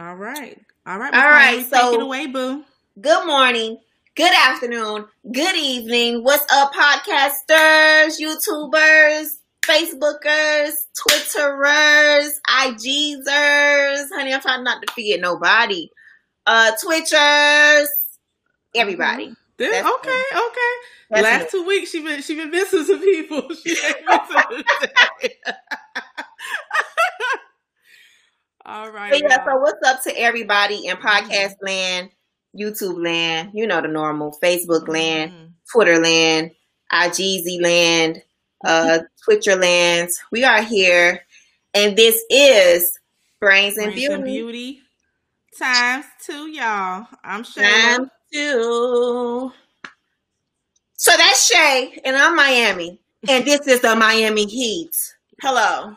All right, all right, All right, so- take it away, boo. Good morning, good afternoon, good evening. What's up, podcasters, YouTubers, Facebookers, Twitterers, IGzers? Honey, I'm trying not to forget nobody. Uh, Twitchers, everybody. This, That's okay, okay. That's Last it. two weeks, she been she been missing some people. She ain't missing. All right. But yeah, y'all. so what's up to everybody in podcast land, YouTube land, you know the normal, Facebook land, Mhm. Twitter land, IGZ land, uh, Twitcher lands. We are here, and this is Brains and Brains Beauty. and beauty times two, y'all. I'm Shayla. Time two. So that's Shay, and I'm Miami, and this is the Miami Heat. Hello.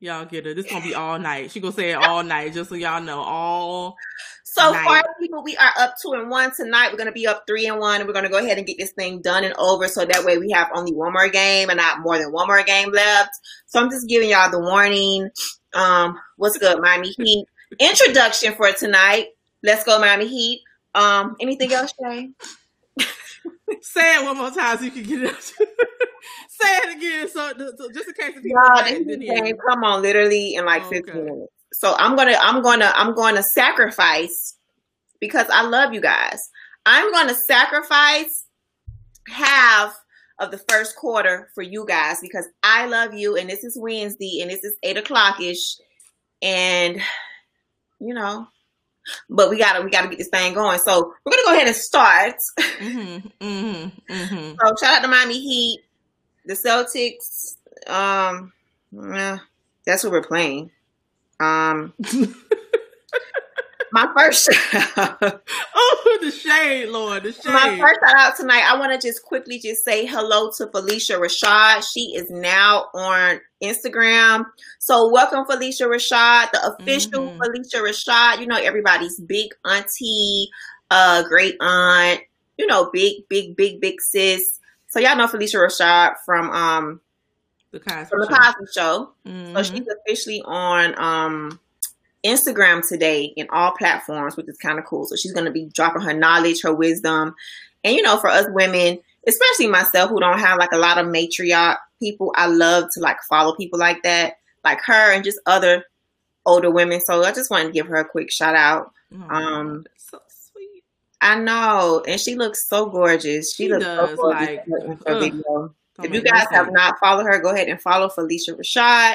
Y'all get it. This gonna be all night. She gonna say it all night, just so y'all know. All So Nice. far, people, we are up two and one tonight. We're gonna be up three and one, and we're gonna go ahead and get this thing done and over. So that way, we have only one more game and not more than one more game left. So I'm just giving y'all the warning. Um, what's good, Miami Heat? Introduction for tonight. Let's go, Miami Heat. Um, anything else, Shay? say it one more time so you can get it. say it again, so, so just in case the people Y'all, that this didn't hear game come on, literally in like 15 Okay. minutes. So I'm gonna, I'm gonna, I'm gonna sacrifice because I love you guys. I'm gonna sacrifice half of the first quarter for you guys because I love you, and this is Wednesday, and this is eight o'clock ish, and you know. But we gotta we gotta get this thing going. So we're gonna go ahead and start. Mhm, mhm, mhm. So shout out to Miami Heat, the Celtics. Um, yeah, that's what we're playing. Um, my first, oh, the shade, Lord, the shade. my first shout out tonight. I want to just quickly just say hello to Phylicia Rashad. She is now on Instagram. So welcome, Phylicia Rashad, the official Mhm. Phylicia Rashad. You know everybody's big auntie, uh, great aunt. You know, big, big, big, big sis. So y'all know Phylicia Rashad from um the Cosby from the Show. Cosby Show. So Mhm. she's officially on um Instagram today in all platforms, which is kind of cool. So she's gonna be dropping her knowledge, her wisdom, and you know, for us women, especially myself who don't have like a lot of matriarch people, I love to like follow people like that, like her and just other older women. So I just wanted to give her a quick shout out. Oh, um, so. I know, and she looks so gorgeous. She, She looks does, so gorgeous like, ugh. If you guys have not followed her, go ahead and follow Phylicia Rashad.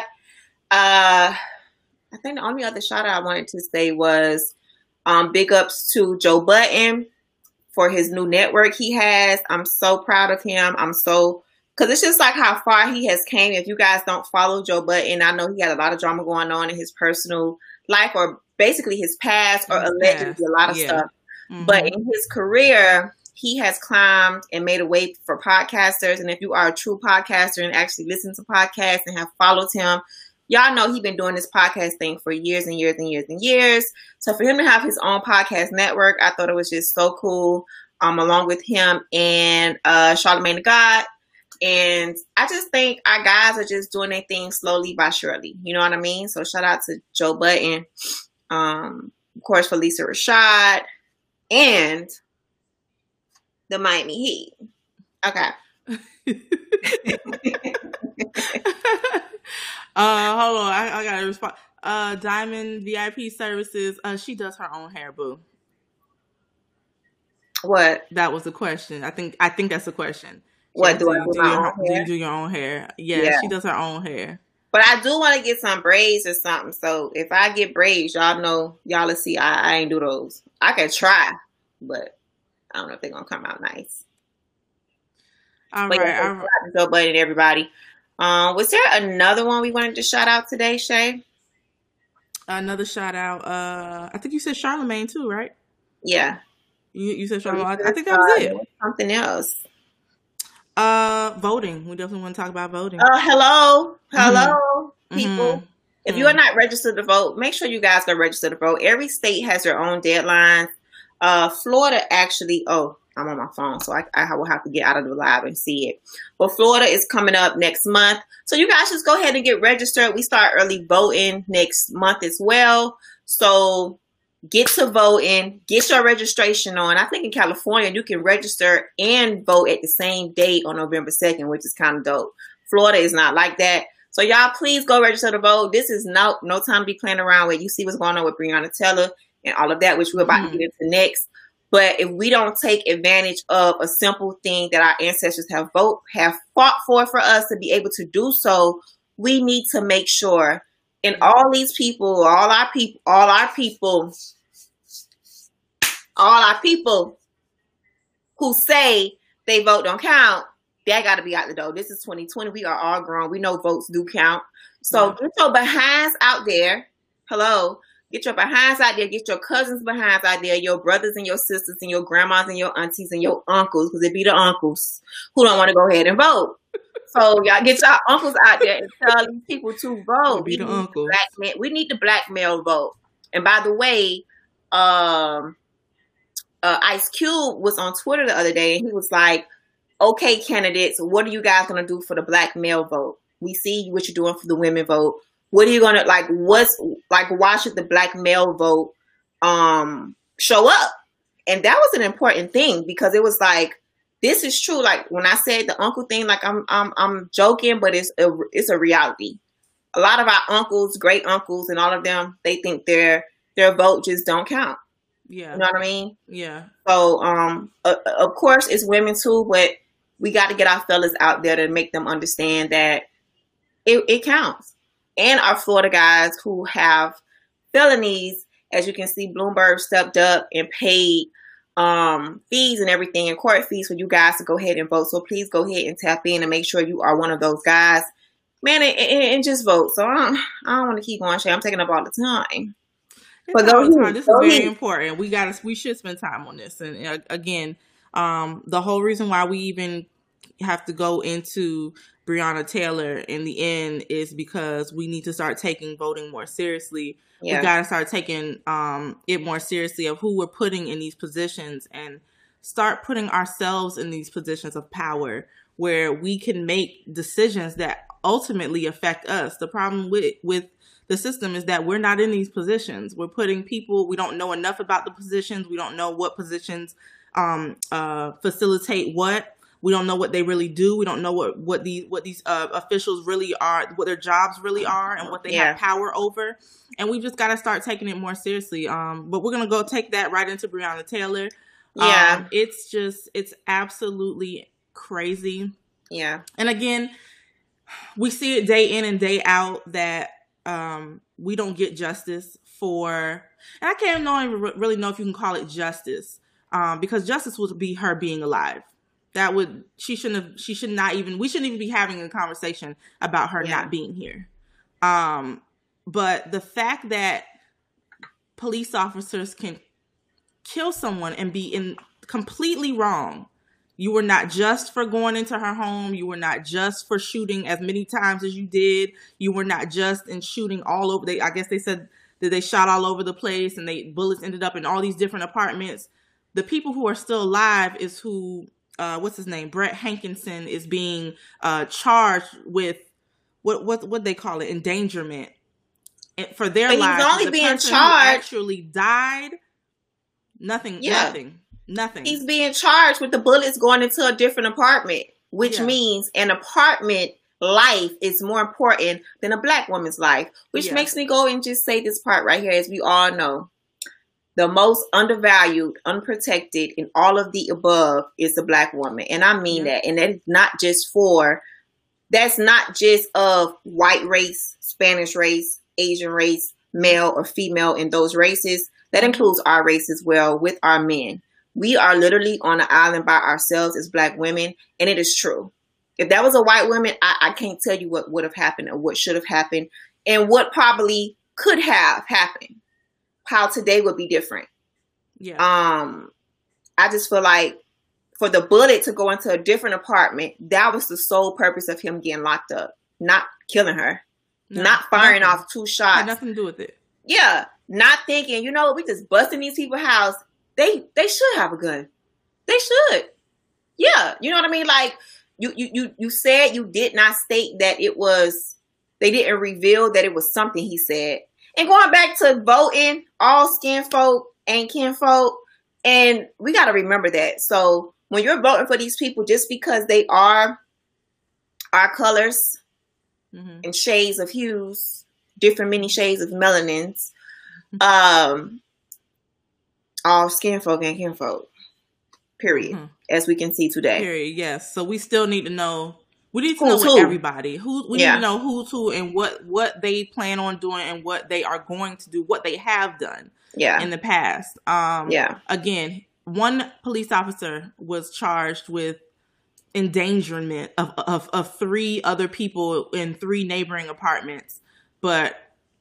Uh, I think the only other shout out I wanted to say was um, big ups to Joe Budden for his new network he has. I'm so proud of him. I'm so because it's just like how far he has came. If you guys don't follow Joe Budden, I know he had a lot of drama going on in his personal life or basically his past or allegedly a lot of yeah. stuff. Mhm. But in his career, he has climbed and made a way for podcasters. And if you are a true podcaster and actually listen to podcasts and have followed him, y'all know he's been doing this podcast thing for years and years and years and years. So for him to have his own podcast network, I thought it was just so cool. Um, along with him and uh, Charlemagne the God. And I just think our guys are just doing their thing slowly by surely. You know what I mean? So shout out to Joe Budden, um, of course, Phylicia Rashad, and the Miami Heat. Okay. uh, hold on, I, I gotta respond. Uh, Diamond VIP Services. Uh, she does her own hair, boo. What? That was a question. I think. I think that's a question. What asked, do I you do my your, own Do hair? you do your own hair? Yeah, Yeah. she does her own hair. But I do want to get some braids or something. So if I get braids, y'all know, y'all will see. I, I ain't do those. I can try, but I don't know if they're gonna come out nice. All But right, yeah, all right. Joe Budden, everybody. Um, was there another one we wanted to shout out today, Shay? Another shout out. Uh, I think you said Charlemagne too, right? Yeah. You, you said Charlemagne. I, I think that was it. Something else. Uh, voting. We definitely want to talk about voting. Uh, hello, hello, Mhm. people. Mhm. If you are not registered to vote, make sure you guys go register to vote. Every state has their own deadlines. Uh, Florida actually, oh, I'm on my phone, so I, I will have to get out of the live and see it. But Florida is coming up next month. So you guys just go ahead and get registered. We start early voting next month as well. So get to voting, get your registration on. I think in California, you can register and vote at the same date on November 2nd, which is kind of dope. Florida is not like that. So y'all please go register to vote. This is no no time to be playing around with. You see what's going on with Breonna Taylor and all of that, which we're about Mhm. to get into next. But if we don't take advantage of a simple thing that our ancestors have vote have fought for for us to be able to do so, we need to make sure and mm-hmm. all these people, all our people, all our people, all our people who say they vote don't count, they got to be out the door. This is 2020. We are all grown. We know votes do count. So Yeah. get your behinds out there. Hello. Get your behinds out there. Get your cousins behinds out there. Your brothers and your sisters and your grandmas and your aunties and your uncles, because it be the uncles who don't want to go ahead and vote. So y'all get your uncles out there and tell these people to vote. Be the need uncles. black man- we need the black male vote. And by the way, um, uh, Ice Cube was on Twitter the other day, and he was like, "Okay, candidates, what are you guys gonna do for the black male vote? We see what you're doing for the women vote. What are you gonna like? What's like? Why should the black male vote um show up?" And that was an important thing because it was like, this is true. Like when I said the uncle thing, like I'm I'm I'm joking, but it's a it's a reality. A lot of our uncles, great uncles, and all of them, they think their their vote just don't count. Yeah. You know what I mean? Yeah. So, um, uh, of course, it's women too, but we got to get our fellas out there to make them understand that it, it counts. And our Florida guys who have felonies, as you can see, Bloomberg stepped up and paid um, fees and everything and court fees for you guys to go ahead and vote. So please go ahead and tap in and make sure you are one of those guys, man, and, and, and just vote. So I don't, I don't want to keep going. Shay. I'm taking up all the time. It's But go ahead, This is go very ahead. important. We got to. We should spend time on this. And uh, again, um, the whole reason why we even have to go into Breonna Taylor in the end is because we need to start taking voting more seriously. Yeah. We got to start taking um, it more seriously of who we're putting in these positions and start putting ourselves in these positions of power where we can make decisions that ultimately affect us. The problem with with the system is that we're not in these positions. We're putting people we don't know enough about the positions. We don't know what positions um, uh, facilitate what. We don't know what they really do. We don't know what what these what these uh, officials really are, what their jobs really are, and what they Yeah. have power over. And we just got to start taking it more seriously. Um, but we're gonna go take that right into Breonna Taylor. Yeah. Um, it's just it's absolutely crazy. yeah. And again, we see it day in and day out that um, we don't get justice for, and I can't know really know if you can call it justice, um, because justice would be her being alive. That would she shouldn't have. She should not even. We shouldn't even be having a conversation about her Yeah. not being here. Um, but the fact that police officers can kill someone and be in completely wrong you were not just for going into her home. You were not just for shooting as many times as you did. You were not just in shooting all over. They, I guess they said that they shot all over the place and they bullets ended up in all these different apartments. The people who are still alive is who, uh, what's his name? Brett Hankison is being uh, charged with what what what they call it endangerment for their But he's only The being charged- actually died. Nothing. Yeah. Nothing. Nothing. He's being charged with the bullets going into a different apartment, which Yeah. means an apartment life is more important than a black woman's life. Which Yeah. makes me go and just say this part right here, as we all know. The most undervalued, unprotected, in all of the above is the black woman. And I mean that. And that's not just for, that's not just of white race, Spanish race, Asian race, male or female in those races. That mm-hmm. includes our race as well with our men. We are literally on an island by ourselves as black women, and it is true. If that was a white woman, I, I can't tell you what would have happened or what should have happened and what probably could have happened. How today would be different. Yeah. Um, I just feel like for the bullet to go into a different apartment, that was the sole purpose of him getting locked up, not killing her, No, not firing nothing. off two Had shots. nothing to do with it. Yeah, not thinking, you know, we just busting these people's house. They they should have a gun. They should. Yeah, you know what I mean. Like you you you you said you did not state that it was. They didn't reveal that it was something he said. And going back to voting, all skin folk and kin folk, and we got to remember that. So when you're voting for these people, just because they are our colors, hmm and shades of hues, different many shades of melanins. Um, all skin folk and kin folk. Period. Mhm. As we can see today. Period. Yes. So we still need to know. We need to Who's know who. everybody who we Yeah. need to know who's who and what what they plan on doing and what they are going to do, what they have done Yeah. in the past. Um, yeah. Again, one police officer was charged with endangerment of, of of three other people in three neighboring apartments, but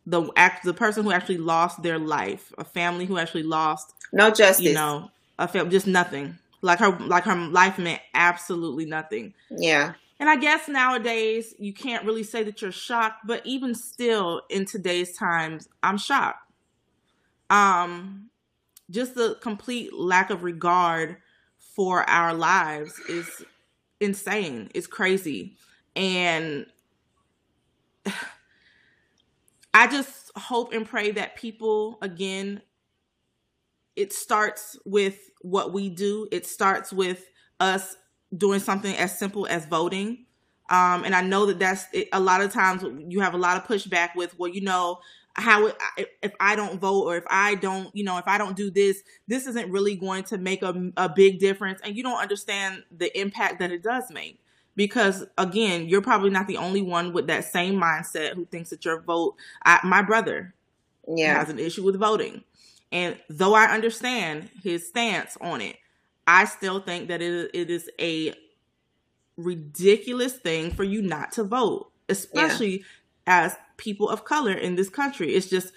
the act the person who actually lost their life, a family who actually lost No justice. you know, a felt just nothing. Like her, like her life meant absolutely nothing. Yeah. And I guess nowadays you can't really say that you're shocked, but even still, in today's times, I'm shocked. Um, just the complete lack of regard for our lives is insane. It's crazy, and I just hope and pray that people again it starts with what we do. It starts with us doing something as simple as voting. Um, and I know that that's it, a lot of times you have a lot of pushback with, well, you know, how if, I don't vote or if I don't, you know, if I don't do this, this isn't really going to make a, a big difference. And you don't understand the impact that it does make. Because again, you're probably not the only one with that same mindset who thinks that your vote. I, my brother Yeah. has an issue with voting. And though I understand his stance on it, I still think that it, it is a ridiculous thing for you not to vote, especially as people of color in this country. It's just,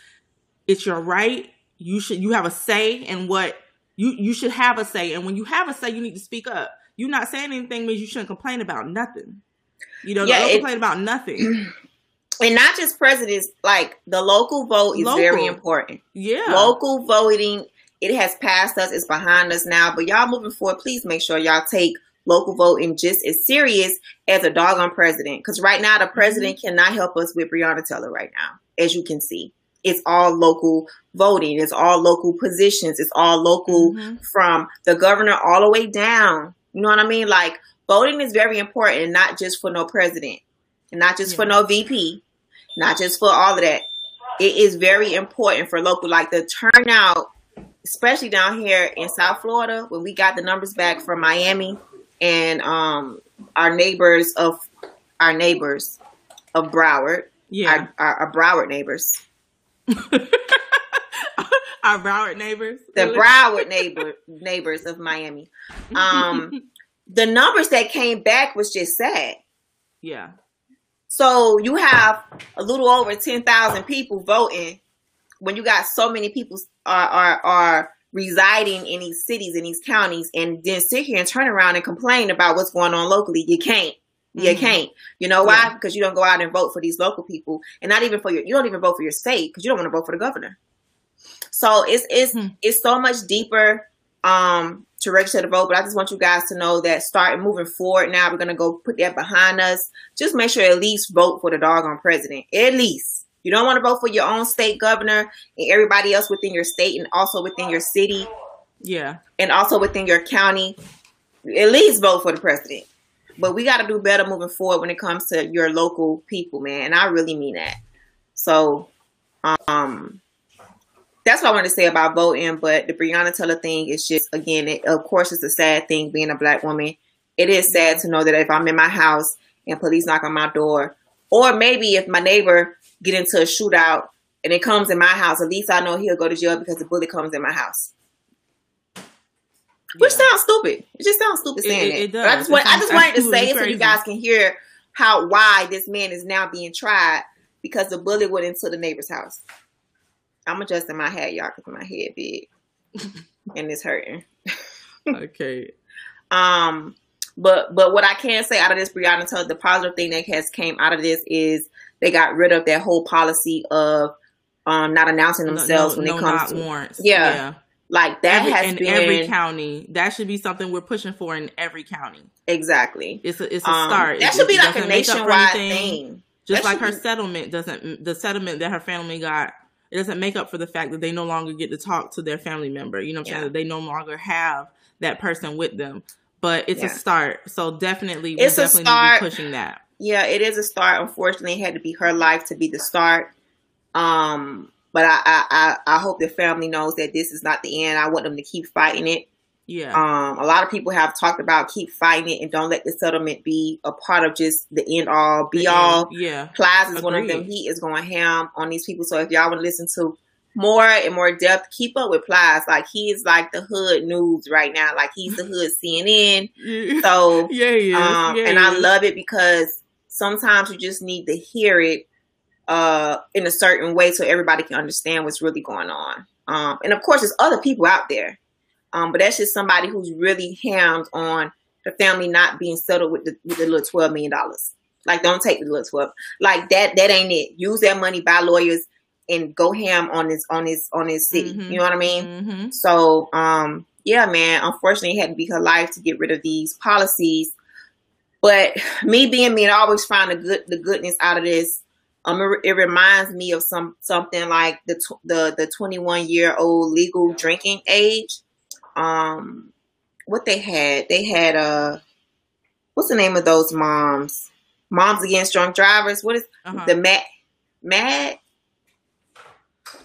it's your right. You should, you have a say in what you, you should have a say. And when you have a say, you need to speak up. You not saying anything means you shouldn't complain about nothing. You know, Yeah, don't it- complain about nothing. And not just presidents, like the local vote is very important. Yeah. Local voting, it has passed us, it's behind us now. But y'all moving forward, please make sure y'all take local voting just as serious as a doggone president. Because right now, the president cannot help us with Breonna Taylor right now, as you can see. It's all local voting, it's all local positions, it's all local Mhm. from the governor all the way down. You know what I mean? Like voting is very important, not just for no president, and not just for no VP, not just for all of that. It is very important for local, like the turnout, especially down here in South Florida, when we got the numbers back from Miami and um our neighbors of our neighbors of Broward, Yeah. our, our, our Broward neighbors, Our Broward neighbors. the Broward neighbor neighbors of Miami. Um, the numbers that came back was just sad. yeah. So you have a little over ten thousand people voting when you got so many people are, are are residing in these cities in these counties, and then sit here and turn around and complain about what's going on locally. You can't. You Mhm. can't. You know why? Yeah. Because you don't go out and vote for these local people, and not even for your. You don't even vote for your state because you don't want to vote for the governor. So it's it's Hmm. it's so much deeper um to register to vote. But I just want you guys to know that starting moving forward now, we're gonna go put that behind us. Just make sure at least vote for the doggone president. At least. You don't want to vote for your own state governor and everybody else within your state and also within your city Yeah. and also within your county. At least vote for the president. But we got to do better moving forward when it comes to your local people, man. And I really mean that. So, um, that's what I want to say about voting. But the Breonna Taylor thing is just, again, it, of course, it's a sad thing being a black woman. It is sad to know that if I'm in my house and police knock on my door, or maybe if my neighbor get into a shootout and it comes in my house, at least I know he'll go to jail because the bullet comes in my house. which Yeah. sounds stupid. It just sounds stupid saying it- it. it But I just want, I just wanted to say it so you guys can hear how why this man is now being tried because the bullet went into the neighbor's house. I'm adjusting my hat, y'all, because my head big and it's hurting. Okay. Um, but but what I can say out of this, Breonna, told the positive thing that has came out of this is they got rid of that whole policy of um not announcing themselves no, when no it comes to warrants. Yeah. like that Every, has in been every county. That should be something we're pushing for in every county. exactly. It's a it's a Um, start. that It- should be like a doesn't make up for nationwide thing. Just That like her be- settlement doesn't the settlement that her family got it doesn't make up for the fact that they no longer get to talk to their family member. You know what I'm Yeah. saying? That they no longer have that person with them. But it's Yeah. a start. So definitely we It's a definitely start. need to be pushing that. Yeah, it is a start. Unfortunately, it had to be her life to be the start. Um, but I, I, I, I hope the family knows that this is not the end. I want them to keep fighting it. Yeah. Um, a lot of people have talked about keep fighting it and don't let the settlement be a part of just the end all be all. Yeah. Plies is one of them. He is going ham on these people. So if y'all want to listen to more and more depth, keep up with Plies. Like he is like the hood news right now. Like he's the hood CNN. So Yeah, is. um, Yeah, and I love it because sometimes you just need to hear it uh, in a certain way so everybody can understand what's really going on. Um, and of course, there's other people out there, um, but that's just somebody who's really hammed on the family not being settled with the, with the little twelve million dollars. Like, don't take the little twelve. Like that. That ain't it. Use that money, buy lawyers, and go ham on this on this on this city. Mhm. You know what I mean? Mhm. So, um, yeah, man, unfortunately, it had to be her life to get rid of these policies. But me being me, I always find the good, the goodness out of this. Um, it, it reminds me of some something like the tw- the the 21 year old legal drinking age. Um, what they had, they had uh, what's the name of those moms? Moms against drunk drivers. What is Uh-huh. the mad mad?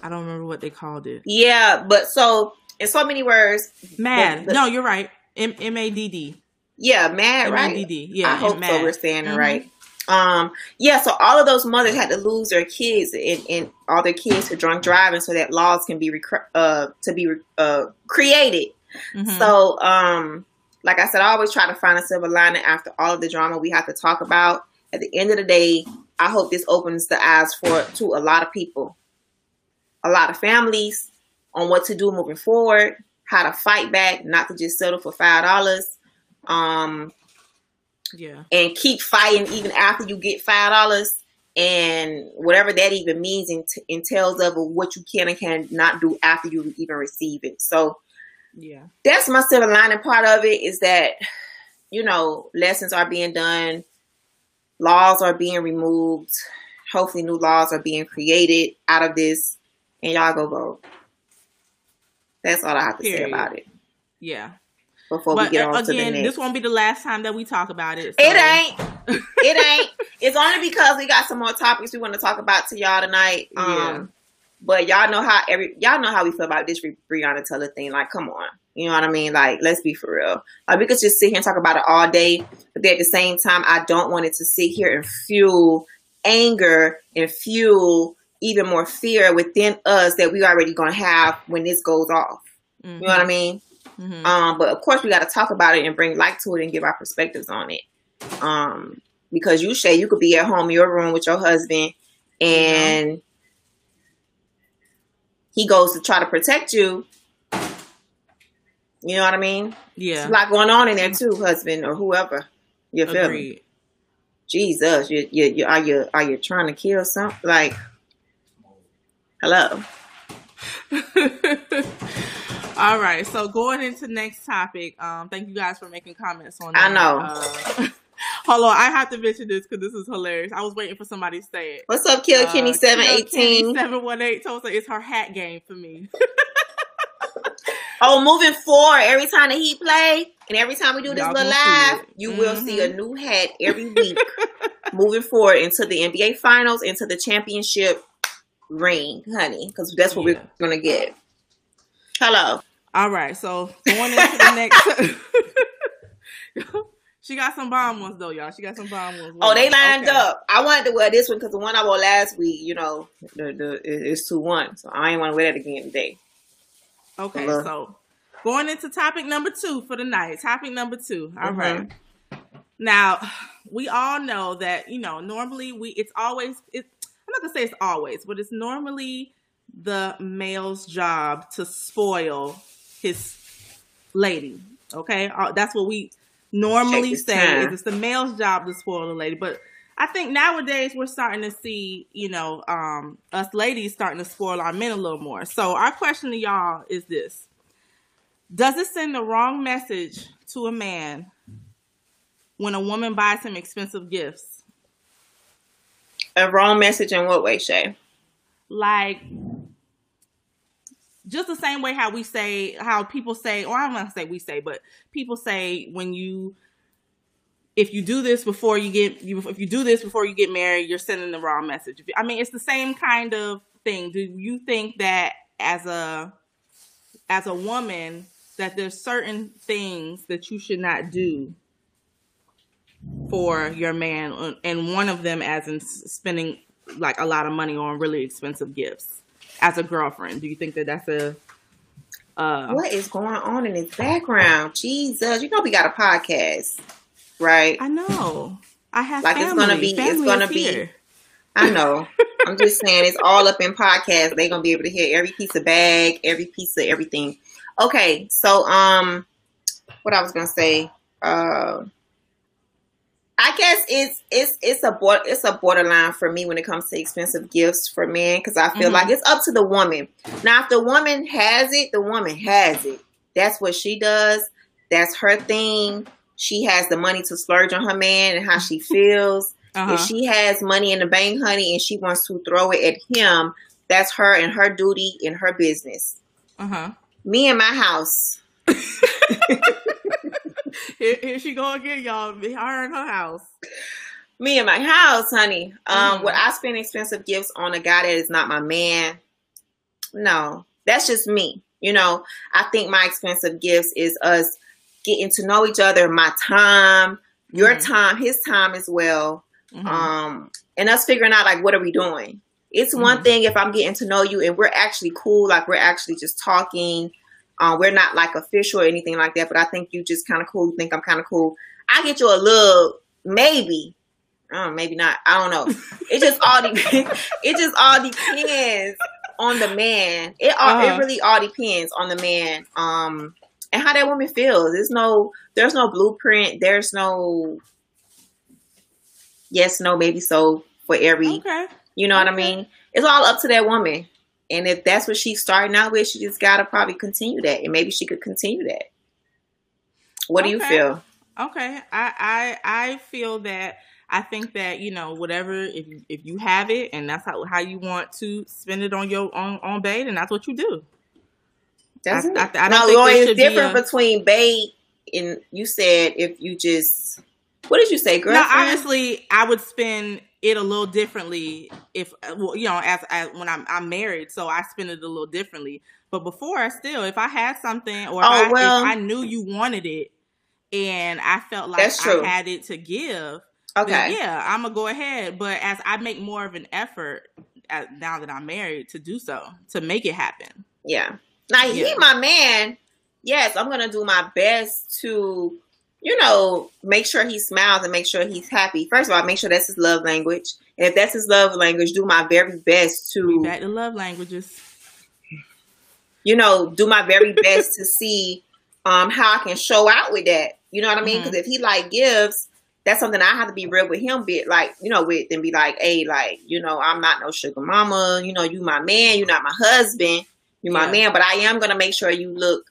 I don't remember what they called it. Yeah, but so in so many words, Mad. The- the- no, you're right. M M A D D. yeah, mad, M A right? D D. Yeah. I hope and so. We're saying it Mhm. right. Um, yeah, so all of those mothers had to lose their kids and, and all their kids for drunk driving, so that laws can be rec- uh to be uh created. Mhm. So, um, like I said, I always try to find a silver lining after all of the drama we have to talk about. At the end of the day, I hope this opens the eyes for to a lot of people, a lot of families on what to do moving forward, how to fight back, not to just settle for five dollars. Um, yeah. and keep fighting even after you get five dollars and whatever that even means ent- entails of what you can and cannot do after you even receive it. So Yeah. that's my silver lining part of it is that you know lessons are being done, laws are being removed, hopefully new laws are being created out of this, and y'all go vote. That's all I have to say about it Yeah. Before but we get uh, on again, this won't be the last time that we talk about it. so- It ain't. It ain't. It's only because we got some more topics we want to talk about to y'all tonight. Um, Yeah. But y'all know how every y'all know how we feel about this Bri- Breonna Taylor thing. Like, come on, you know what I mean? Like, let's be for real. Like, we could just sit here and talk about it all day, but at the same time, I don't want it to sit here and fuel anger and fuel even more fear within us that we already gonna have when this goes off. Mhm. You know what I mean? Mhm. Um, but of course, we got to talk about it and bring light to it and give our perspectives on it. Um, because you say you could be at home in your room with your husband, and he goes to try to protect you. You know what I mean? Yeah. There's a lot going on in there too, husband or whoever. You feel me? Jesus, you, you, you, are you are you trying to kill something? Like, hello. All right. So going into next topic. Um, thank you guys for making comments on. That. I know. Uh, hold on, I have to mention this because this is hilarious. I was waiting for somebody to say it. What's up, Kill Kenny seven eighteen? seven one eight. Told us it's her hat game for me. Oh, moving forward, every time that he play and every time we do this little live, you will Mhm. see a new hat every week. moving forward into the NBA Finals, into the championship ring, honey, because that's what Yeah. we're gonna get. Hello. All right. So going into the next. she got some bomb ones though, y'all. She got some bomb ones. Oh, they lined Okay. up. I wanted to wear this one because the one I wore last week, you know, the the it- it's two one, so I ain't want to wear that again today. Okay, Hello. so going into topic number two for the night. Topic number two. All Mhm. right. Now, we all know that you know normally we it's always it, I'm not gonna say it's always, but it's normally the male's job to spoil his lady. Okay, Uh, that's what we normally say. time. Is it's the male's job to spoil the lady, but I think nowadays we're starting to see, you know, um, us ladies starting to spoil our men a little more. So our question to y'all is this: Does it send the wrong message to a man when a woman buys him expensive gifts? A wrong message in what way, Shay? Like just the same way how we say how people say, or I'm not gonna say we say, but people say when you if you do this before you get you if you do this before you get married, you're sending the wrong message. I mean, it's the same kind of thing. Do you think that as a as a woman that there's certain things that you should not do for your man, and one of them as in spending like a lot of money on really expensive gifts as a girlfriend? Do you think that that's a uh, What is going on in his background? Jesus, you know we got a podcast, right? I know. I have Like, it's gonna be- it's gonna be- here. I know. I'm just saying it's all up in podcast. They're gonna be able to hear every piece of bag, every piece of everything. Okay, so um, what I was gonna say, uh, I guess it's it's it's a bor- it's a borderline for me when it comes to expensive gifts for men because I feel Mhm. like it's up to the woman. Now, if the woman has it, the woman has it. That's what she does. That's her thing. She has the money to splurge on her man and how she feels. Uh-huh. If she has money in the bank, honey, and she wants to throw it at him, that's her and her duty and her business. Uh-huh. Me and my house, Here, here she go again, y'all. Her in her house. me and my house, honey. Um, Mhm. would I spend expensive gifts on a guy that is not my man? No, that's just me. You know, I think my expensive gifts is us getting to know each other, my time, your Mhm. time, his time as well. Mhm. um and us figuring out like what are we doing it's one Mhm. thing if i'm getting to know you and we're actually cool like we're actually just talking um we're not like official or anything like that but i think you just kind of cool you think i'm kind of cool i get you a little maybe uh, maybe not i don't know it just all de- it just all depends on the man it all Uh-huh. it really all depends on the man um and how that woman feels there's no there's no blueprint there's no yes, no, maybe so for every, Okay. you know what I mean? It's all up to that woman. And if that's what she's starting out with, she just got to probably continue that. And maybe she could continue that. What do you feel? Okay. I I I feel that I think that you know whatever if you, if you have it and that's how how you want to spend it on your on on bait and that's what you do. That's I-. I- I think Lauren, it's should be different a- between bait and you said if you just, what did you say, Now, girlfriend? honestly, I would spend it a little differently if well, you know, as, as when I'm I'm married, so I spend it a little differently. But before, still, if I had something or if, Oh, I, well. I knew you wanted it and I felt like. I had it to give, okay. yeah, I'm gonna go ahead. But as I make more of an effort uh now that I'm married to do so to make it happen. Yeah. Now Yeah. he my man. Yes, I'm gonna do my best to, you know, make sure he smiles and make sure he's happy. First of all, make sure that's his love language. And if that's his love language, do my very best to, Back to love languages. you know, do my very best to see um how I can show out with that. You know what I mean? Because if he like gives, that's something I have to be real with him, be like, you know, with and be like, hey, like, you know, I'm not no sugar mama. You know, you my man. You're not my husband. You're my Yeah. man. But I am gonna make sure you look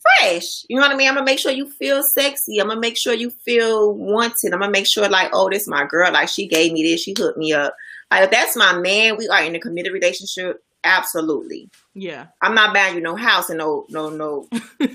fresh. You know what I mean? I'm gonna make sure you feel sexy. I'm gonna make sure you feel wanted. I'm gonna make sure like, oh, this my girl. Like she gave me this. She hooked me up. Like if that's my man, we are in a committed relationship. Absolutely. Yeah. I'm not buying you no house and no no no.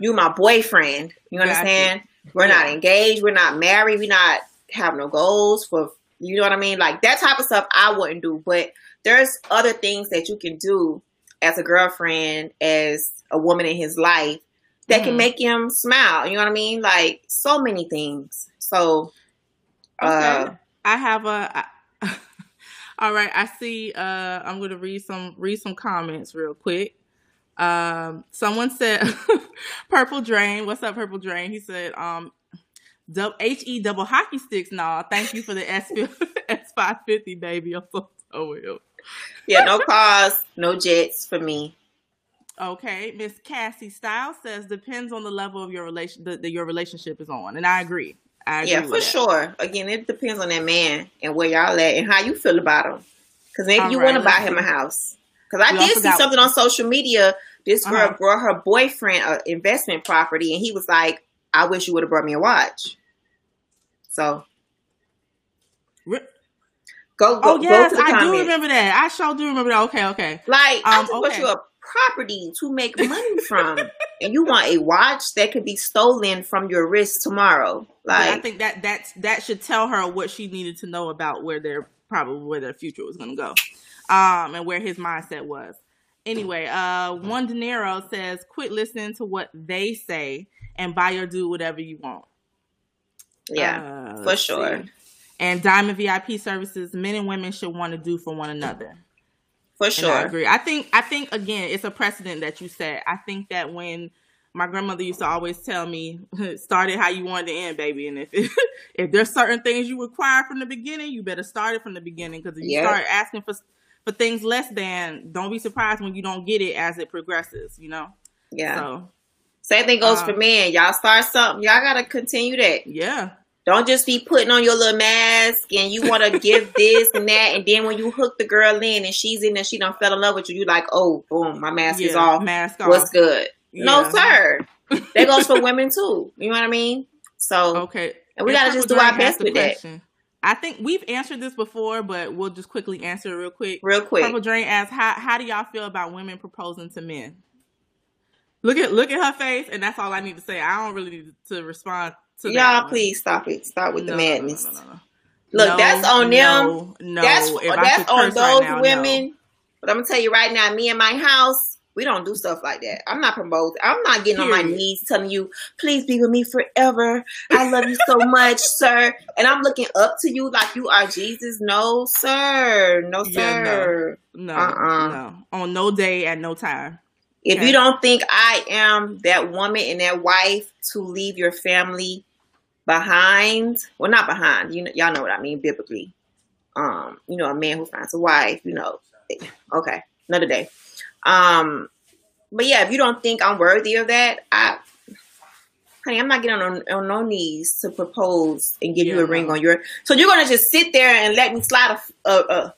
you my boyfriend. You Gotcha. understand? We're not engaged. We're not married. We not have no goals for you know what I mean. Like that type of stuff I wouldn't do. But there's other things that you can do as a girlfriend, as a woman in his life that can Mhm. make him smile. You know what I mean? Like so many things. So. Uh, Okay. I have a. I, all right, I see. Uh, I'm going to read some read some comments real quick. Um, someone said, "Purple Drain." What's up, Purple Drain? He said, "Um, H E double hockey sticks." Nah, thank you for the S S five fifty, baby. I'm so so ill. Yeah, no cars, no jets for me. Okay, Miss Cassie Styles says depends on the level of your relation that your relationship is on, and I agree. I agree yeah, for sure. Again, it depends on that man and where y'all at and how you feel about him. Because maybe All you right, want to buy him a house. Because I did see something on social media. This girl uh-huh. brought her boyfriend an investment property, and he was like, "I wish you would have brought me a watch." So, go go, oh, yes, go to the I comments. do remember that. I sure do remember that. Okay, okay. Like um, I just okay. want you a property to make money from, and you want a watch that could be stolen from your wrist tomorrow. Like yeah, I think that that's that should tell her what she needed to know about where their probably where their future was going to go, um, and where his mindset was. Anyway, uh, one dinero says, "Quit listening to what they say and buy or do whatever you want." Yeah, uh, for sure. See. And Diamond VIP services, men and women should want to do for one another. For sure. And I agree. I think I think again, it's a precedent that you set. I think that when my grandmother used to always tell me, start it how you want to end, baby. And if it, if there's certain things you require from the beginning, you better start it from the beginning. Because if you yep. start asking for for things less than, don't be surprised when you don't get it as it progresses. You know. Yeah. So, Same thing goes um, for men. Y'all start something, y'all gotta continue that. Yeah. Don't just be putting on your little mask and you want to give this and that, and then when you hook the girl in and she's in and she don't fell in love with you, you like, oh, boom, my mask yeah, is off. Mask off. What's good? Yeah. No, sir. that goes for women too. You know what I mean? So okay, and we gotta just do our best with question. that. I think we've answered this before, but we'll just quickly answer it real quick. Real quick. Purple Drain asks, "How how do y'all feel about women proposing to men?" Look at look at her face, and that's all I need to say. I don't really need to respond Y'all, please stop it. Stop with no, the madness. No, no, Look, that's on them. No, that's that's on those right now, women. But I'm gonna tell you right now, me and my house, we don't do stuff like that. I'm not promoting. I'm not getting Period. on my knees telling you, please be with me forever. I love you so much, sir. And I'm looking up to you like you are Jesus. No, sir. No, sir. Yeah, no, no, uh-uh. no. On no day at no time. If okay. you don't think I am that woman and that wife to leave your family behind, well, not behind, you know, y'all know what I mean biblically. Um, you know, a man who finds a wife, you know, okay, another day. Um, but yeah, if you don't think I'm worthy of that, I, honey, I'm not getting on, on no knees to propose and give yeah, you a ring on your. So you're gonna just sit there and let me slide a, a, a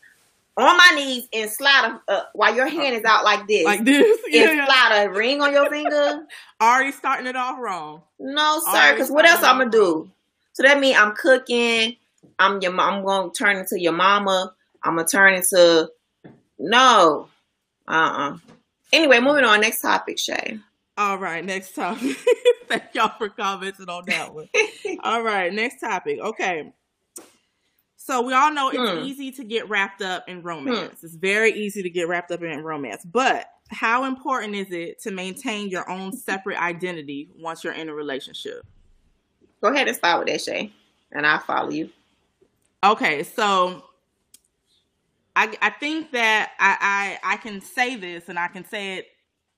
on my knees and slide a, uh, while your hand is out like this, like this, yeah, and slide a ring on your finger. Already starting it off wrong. No, sir. Because what else I'm gonna do? So that means I'm cooking. I'm your. I'm gonna turn into your mama. I'm gonna turn into no. Uh. uh-uh. uh Anyway, moving on. Next topic, Shay. All right, next topic. Thank y'all for commenting on that one. All right, next topic. Okay. So we all know it's hmm. easy to get wrapped up in romance. Hmm. It's very easy to get wrapped up in romance. But how important is it to maintain your own separate identity once you're in a relationship? Go ahead and start with that, Shay, and I'll follow you. Okay, so I I think that I I, I can say this and I can say it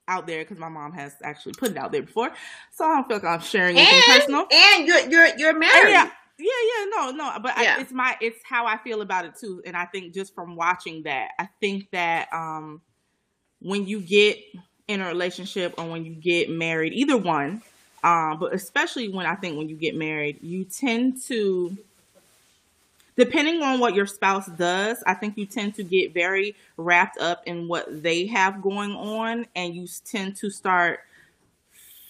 out there because my mom has actually put it out there before, so I don't feel like I'm sharing anything and, personal. And you're you're you're married. yeah, yeah, yeah, no, no, but yeah. I, it's my it's how I feel about it too, and I think just from watching that, I think that um when you get in a relationship or when you get married, either one, um, but especially when I think when you get married, you tend to depending on what your spouse does, I think you tend to get very wrapped up in what they have going on and you tend to start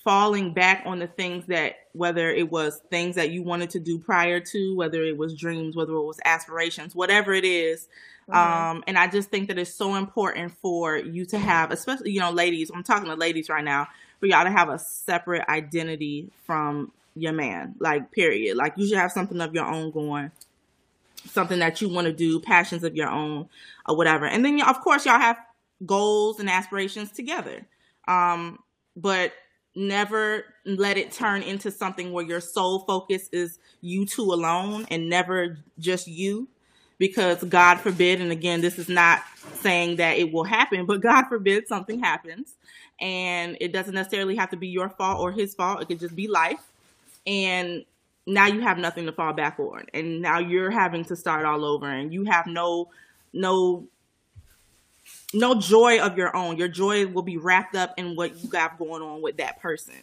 falling back on the things that whether it was things that you wanted to do prior to whether it was dreams whether it was aspirations whatever it is. Mm-hmm. um and i just think that it's so important for you to have especially you know ladies i'm talking to ladies right now for y'all to have a separate identity from your man like period like you should have something of your own going something that you want to do passions of your own or whatever and then of course y'all have goals and aspirations together um but never let it turn into something where your sole focus is you two alone and never just you because God forbid, and again, this is not saying that it will happen, but God forbid something happens. And it doesn't necessarily have to be your fault or his fault. It could just be life. And now you have nothing to fall back on. And now you're having to start all over and you have no no no joy of your own. Your joy will be wrapped up in what you got going on with that person.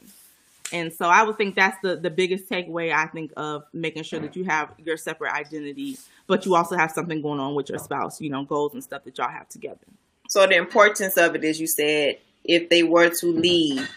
And so I would think that's the the biggest takeaway I think of making sure that you have your separate identity, but you also have something going on with your spouse, you know, goals and stuff that y'all have together. So the importance of it is you said if they were to leave,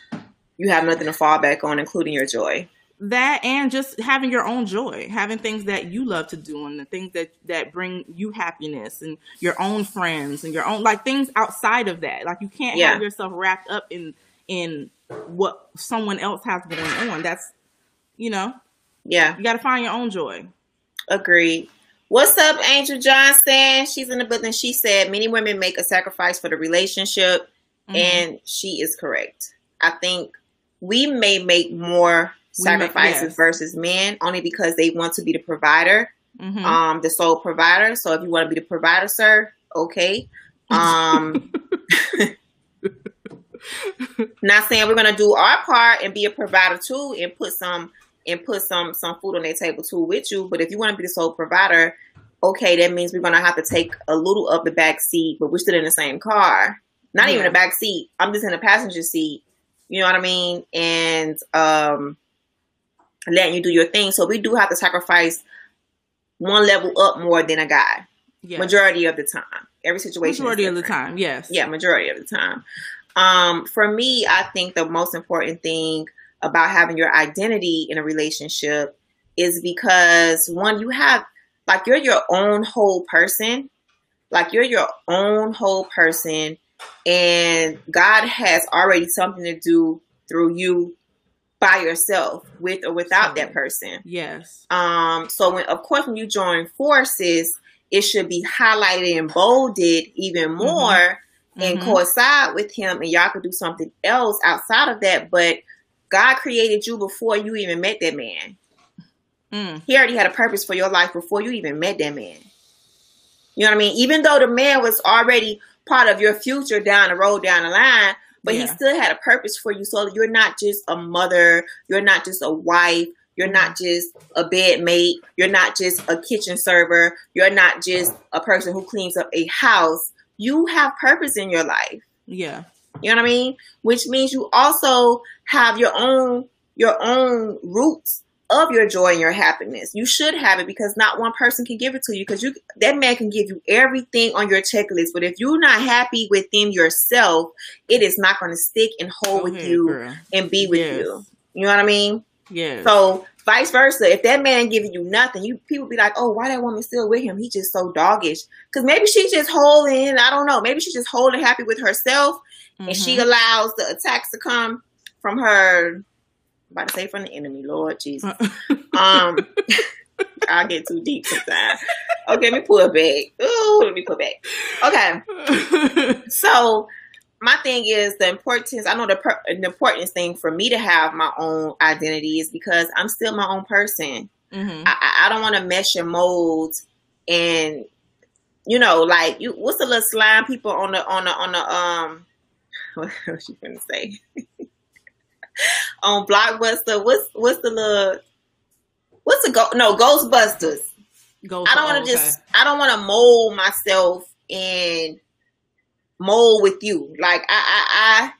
you have nothing to fall back on, including your joy. That and just having your own joy, having things that you love to do and the things that that bring you happiness and your own friends and your own like things outside of that. Like you can't Yeah. have yourself wrapped up in in what someone else has going on. That's you know, Yeah, you got to find your own joy. agreed. What's up, Angel Johnson? She's in the building. She said many women make a sacrifice for the relationship, Mhm. and she is correct. I think we may make more sacrifices yes. versus men only because they want to be the provider, Mhm. um, the sole provider. So if you want to be the provider, sir, okay. Um, not saying we're gonna do our part and be a provider too, and put some and put some some food on their table too with you. But if you want to be the sole provider, okay, that means we're gonna have to take a little of the back seat, but we're still in the same car. Not even a back seat. I'm just in the passenger seat. You know what I mean? And um, letting you do your thing. So we do have to sacrifice one level up more than a guy. Yes. Majority of the time. Every situation. Majority of the time, yes. Yeah, majority of the time. Um, for me, I think the most important thing about having your identity in a relationship is because one, you have like you're your own whole person. Like you're your own whole person, and God has already something to do through you by yourself, with or without that person. Yes. Um, so when, of course, when you join forces, it should be highlighted and bolded even more and Mhm. coincide with him, and y'all could do something else outside of that. But God created you before you even met that man. Mm. He already had a purpose for your life before you even met that man. You know what I mean? Even though the man was already part of your future down the road, down the line, but he still had a purpose for you. So you're not just a mother, you're not just a wife, you're not mm-hmm. just a bedmate, you're not just a kitchen server, you're not just a person who cleans up a house. You have purpose in your life. Yeah. You know what I mean? Which means you also have your own your own roots of your joy and your happiness. You should have it because not one person can give it to you because you that man can give you everything on your checklist, but if you're not happy within yourself, it is not going to stick and hold Go with you girl. and be with Yes. you. You know what I mean? Yeah. So vice versa, if that man giving you nothing, you people be like, "Oh, why that woman still with him? He just so doggish." Because maybe she's just holding. I don't know. Maybe she's just holding happy with herself, and she Mhm. allows the attacks to come from her. About to say from the enemy, Lord Jesus. Um, I get too deep sometimes. Okay, let me pull it back. Ooh, let me pull it back. Okay. So my thing is the importance. I know the, per, the importance thing for me to have my own identity is because I'm still my own person. Mhm. I, I- I don't want to mesh and mold and you know like you. What's the little slime people on the on the on the um? What was she gonna say? On Blockbuster, what's what's the little? What's the go? No, Ghostbusters. Go I don't want to oh, just. I don't want to mold myself and mold with you. Like I, I,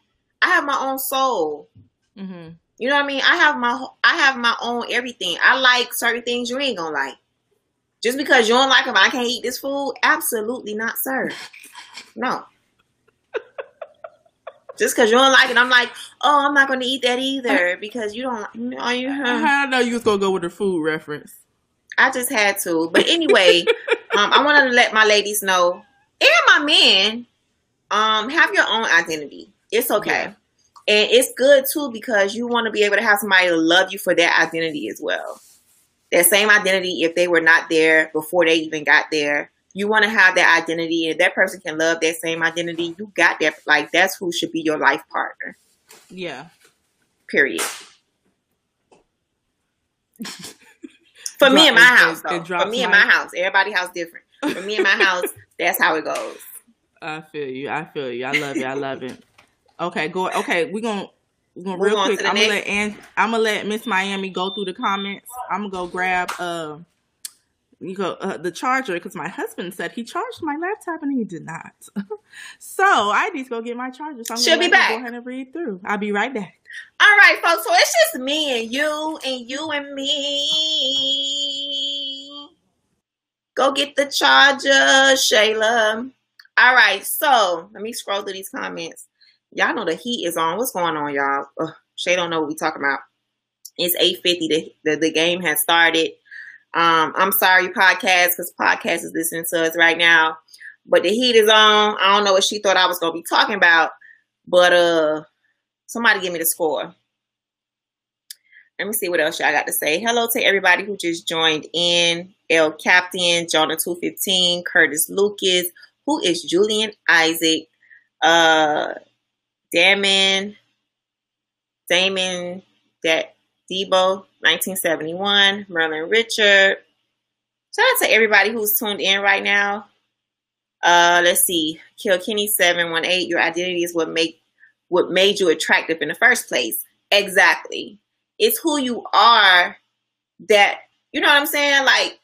I, I have my own soul. okay. Mhm. You know what I mean? I have my, I have my own everything. I like certain things you ain't gonna like. Just because you don't like them, I can't eat this food. Absolutely not, sir. No. Just because you don't like it, I'm like, oh, I'm not gonna eat that either because you don't. No, you. I know you was gonna go with the food reference. I just had to. But anyway, um, I want to let my ladies know and my men, um, have your own identity. It's okay. Yeah. And it's good too because you want to be able to have somebody to love you for that identity as well. That same identity, if they were not there before they even got there, you want to have that identity. And that person can love that same identity, you got that. Like, that's who should be your life partner, Yeah. period. For me in my house, though. For me in my house, everybody house different. For me in my house, that's how it goes. I feel you. I feel you. I love it. I love it. Okay, go. Okay, we're gonna we're gonna real quick. I'm gonna let Ann, I'm gonna let Miss Miami go through the comments. I'm gonna go grab uh you go uh, the charger because my husband said he charged my laptop and he did not. so I need to go get my charger. So I'm She'll gonna be back. go ahead and read through. I'll be right back. All right, folks. So it's just me and you and you and me. Go get the charger, Shayla. All right. So let me scroll through these comments. Y'all know the heat is on. What's going on, y'all? Ugh, Shay don't know what we talking about. It's 8.50. The, the, the game has started. Um, I'm sorry, podcast, because podcast is listening to us right now. But the heat is on. I don't know what she thought I was going to be talking about. But uh, somebody give me the score. Let me see what else y'all got to say. Hello to everybody who just joined in. El Captain, Jonah 215, Curtis Lucas, who is Julian Isaac, uh Damon, Damon that Debo, 1971, Merlin Richard. Shout out to everybody who's tuned in right now. Uh let's see. Kilkenny 718, your identity is what make what made you attractive in the first place. Exactly. It's who you are that you know what I'm saying? Like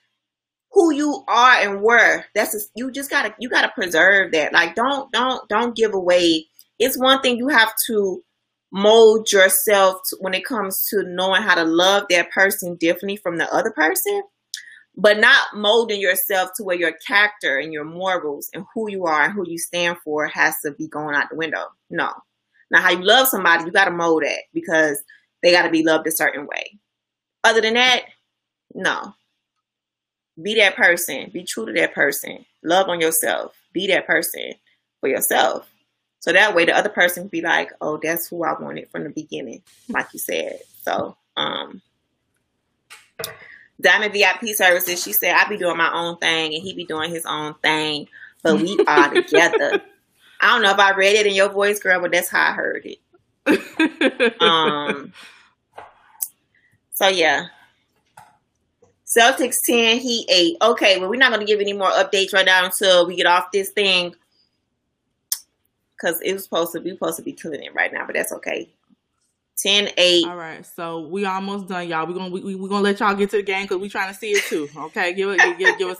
who you are and were. That's just, you just gotta you gotta preserve that. Like don't don't don't give away. It's one thing you have to mold yourself to, when it comes to knowing how to love that person differently from the other person, but not molding yourself to where your character and your morals and who you are and who you stand for has to be going out the window. No. Now how you love somebody, you gotta mold that because they gotta be loved a certain way. Other than that, no be that person be true to that person love on yourself be that person for yourself so that way the other person can be like oh that's who i wanted from the beginning like you said so um diamond vip services she said i be doing my own thing and he be doing his own thing but we are together i don't know if i read it in your voice girl but that's how i heard it um so yeah Celtics 10, Heat 8. Okay, well, we're not going to give any more updates right now until we get off this thing. Because it was supposed to be supposed to be killing it right now, but that's okay. 10 8. All right, so we almost done, y'all. We're gonna we, we, we gonna let y'all get to the game because we trying to see it too. Okay, give it give, give, give us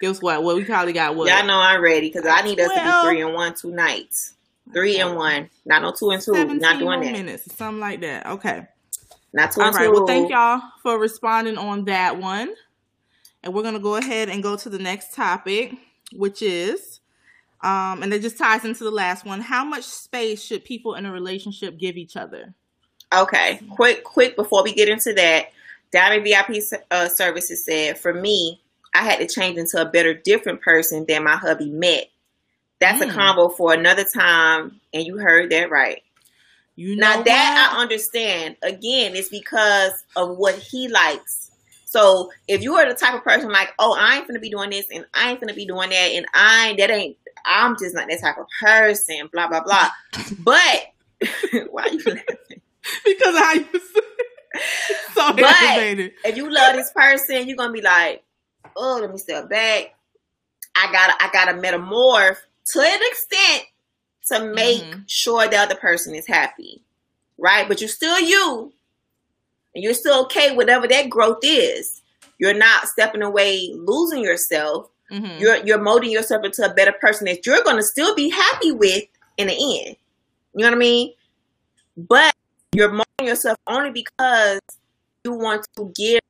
give us what what we probably got what Y'all know I'm ready because I need us to be 3 and 1 two nights. 3 and 1. Not no 2 and 2. 17 Not doing that. minutes, something like that. Okay. Not 2 All and right. 2. Well, thank y'all for responding on that one. And we're going to go ahead and go to the next topic, which is, um, and it just ties into the last one. How much space should people in a relationship give each other? Okay, quick, quick before we get into that, Diamond VIP uh, Services said, for me, I had to change into a better, different person than my hubby met. That's a Mm. combo for another time, and you heard that right. You know Now that what? I understand. Again, it's because of what he likes. So if you are the type of person like, oh, I ain't gonna be doing this and I ain't gonna be doing that, and I that ain't I'm just not that type of person, blah blah blah. But why are you laughing? because I was so But- aggravated. if you love this person, you're gonna be like, oh, let me step back. I gotta, I gotta metamorph to an extent to make Mhm. sure the other person is happy, right? But you're still you, and you're still okay whatever that growth is. You're not stepping away, losing yourself. Mhm. You're you're molding yourself into a better person that you're gonna still be happy with in the end. You know what I mean? But you're molding yourself only because you want to give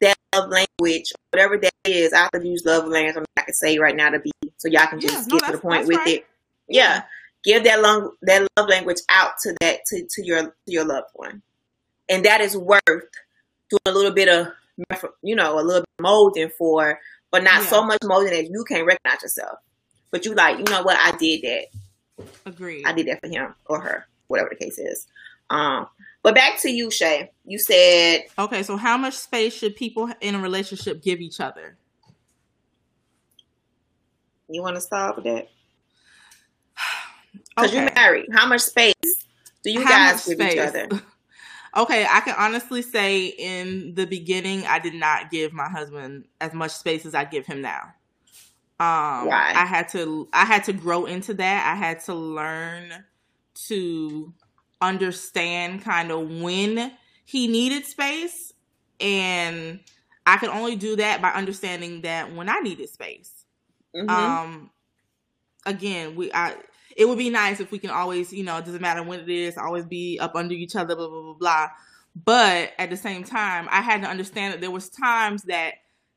that love language, whatever that is. I have to use love language. I can say right now to be so y'all can Yeah, just no, get to the point with right. it. Yeah, give that long that love language out to that to, to your to your loved one, and that is worth doing a little bit of you know a little bit molding for, but not Yeah. so much molding that you can't recognize yourself. But you like, you know what? I did that. Agreed. I did that for him or her, whatever the case is. Um, but back to you, Shay. You said Okay, so how much space should people in a relationship give each other? you want to start with that because Okay. you're married. How much space do you How guys give each other? Okay, I can honestly say in the beginning, I did not give my husband as much space as I give him now. Um, Why? I had to I had to grow into that. I had to learn to understand kind of when he needed space, and I could only do that by understanding that when I needed space. Mhm. Um, again, we I it would be nice if we can always, you know, it doesn't matter when it is, always be up under each other, blah blah blah blah. But at the same time, I had to understand that there was times that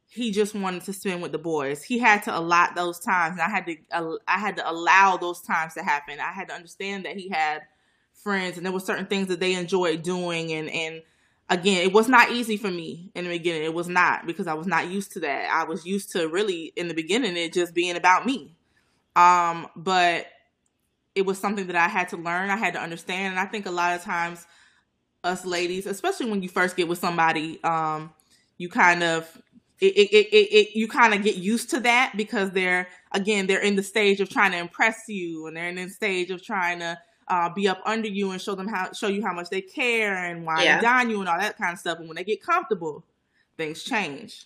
he just wanted to spend with the boys. He had to allot those times, and I had to I had to allow those times to happen. I had to understand that he had friends, and there were certain things that they enjoyed doing, and and again, it was not easy for me in the beginning. It was not because I was not used to that. I was used to really in the beginning it just being about me. Um, but it was something that I had to learn. I had to understand, and I think a lot of times us ladies, especially when you first get with somebody, um, you kind of it, it, it, it, it you kind of get used to that because they're again they're in the stage of trying to impress you and they're in the stage of trying to uh, be up under you and show them how show you how much they care and why Yeah. they dine you and all that kind of stuff and when they get comfortable things change.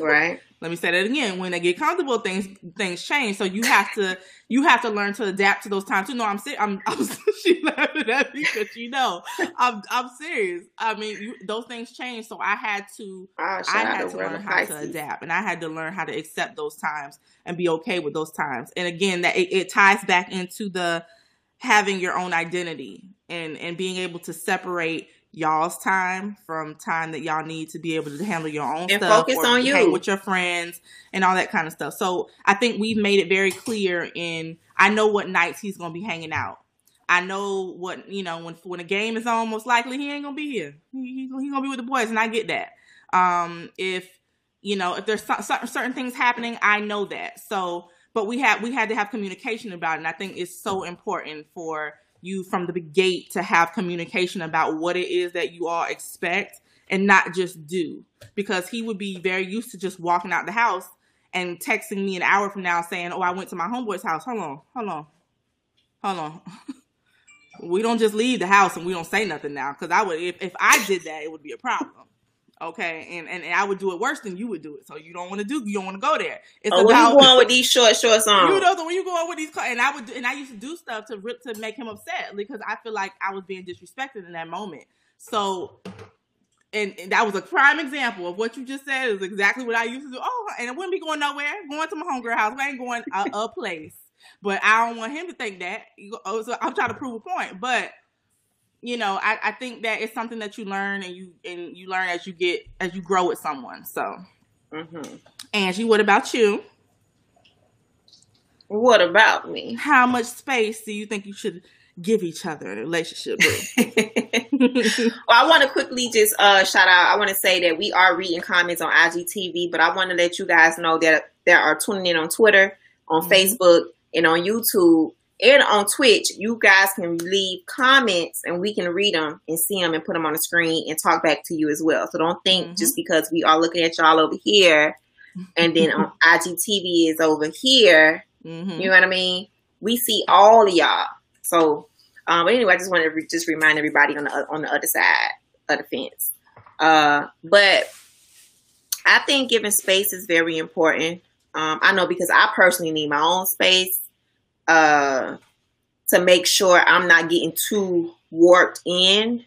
Right. let me say that again. When they get comfortable things things change. So you have to you have to learn to adapt to those times. You know i'm serious i'm, I'm she laughing at me because you know i'm i'm serious. I mean you, those things change. So i had to Oh, I had to to learn how to adapt, and I had to learn how to accept those times and be okay with those times. And again, that it, it ties back into the having your own identity and and being able to separate y'all's time from time that y'all need to be able to handle your own And stuff focus on you. with your friends and all that kind of stuff. So I think we've made it very clear in I know what nights he's gonna be hanging out. I know what you know when when a game is on. Most likely he ain't gonna be here. He, he, he gonna be with the boys, and I get that. Um, if you know if there's cer- cer- certain things happening, I know that. So, but we had we had to have communication about it, and I think it's so important for you from the gate to have communication about what it is that you all expect and not just do because he would be very used to just walking out the house and texting me an hour from now saying, "Oh, I went to my homeboy's house." Hold on, hold on, hold on. we don't just leave the house and we don't say nothing now because I would if if I did that, it would be a problem. Okay, and, and and I would do it worse than you would do it. So you don't want to do you don't want to go there. It's Oh, about you going with these short shorts on? you know, so when you go out with these, and I would, do, and I used to do stuff to rip to make him upset because I feel like I was being disrespected in that moment. So, and, and that was a prime example of what you just said is exactly what I used to do. Oh, and it wouldn't be going nowhere, going to my homegirl house. I ain't going a, a place, but I don't want him to think that. Oh, so I'm trying to prove a point, but you know, I, I think that it's something that you learn and you and you learn as you get as you grow with someone. So, Mhm. Angie, what about you? What about me? how much space do you think you should give each other in a relationship? Well, I want to quickly just uh, shout out. I want to say that we are reading comments on IGTV, but I want to let you guys know that that are tuning in on Twitter, on Mhm. Facebook, and on YouTube, and on Twitch. You guys can leave comments, and we can read them and see them and put them on the screen and talk back to you as well. So don't think Mhm. just because we are looking at y'all over here, and then on IGTV is over here. hmm You know what I mean? We see all of y'all. So, um, but anyway, I just wanted to re- just remind everybody on the on the other side of the fence. Uh, but I think giving space is very important. Um, I know because I personally need my own space uh, to make sure I'm not getting too warped in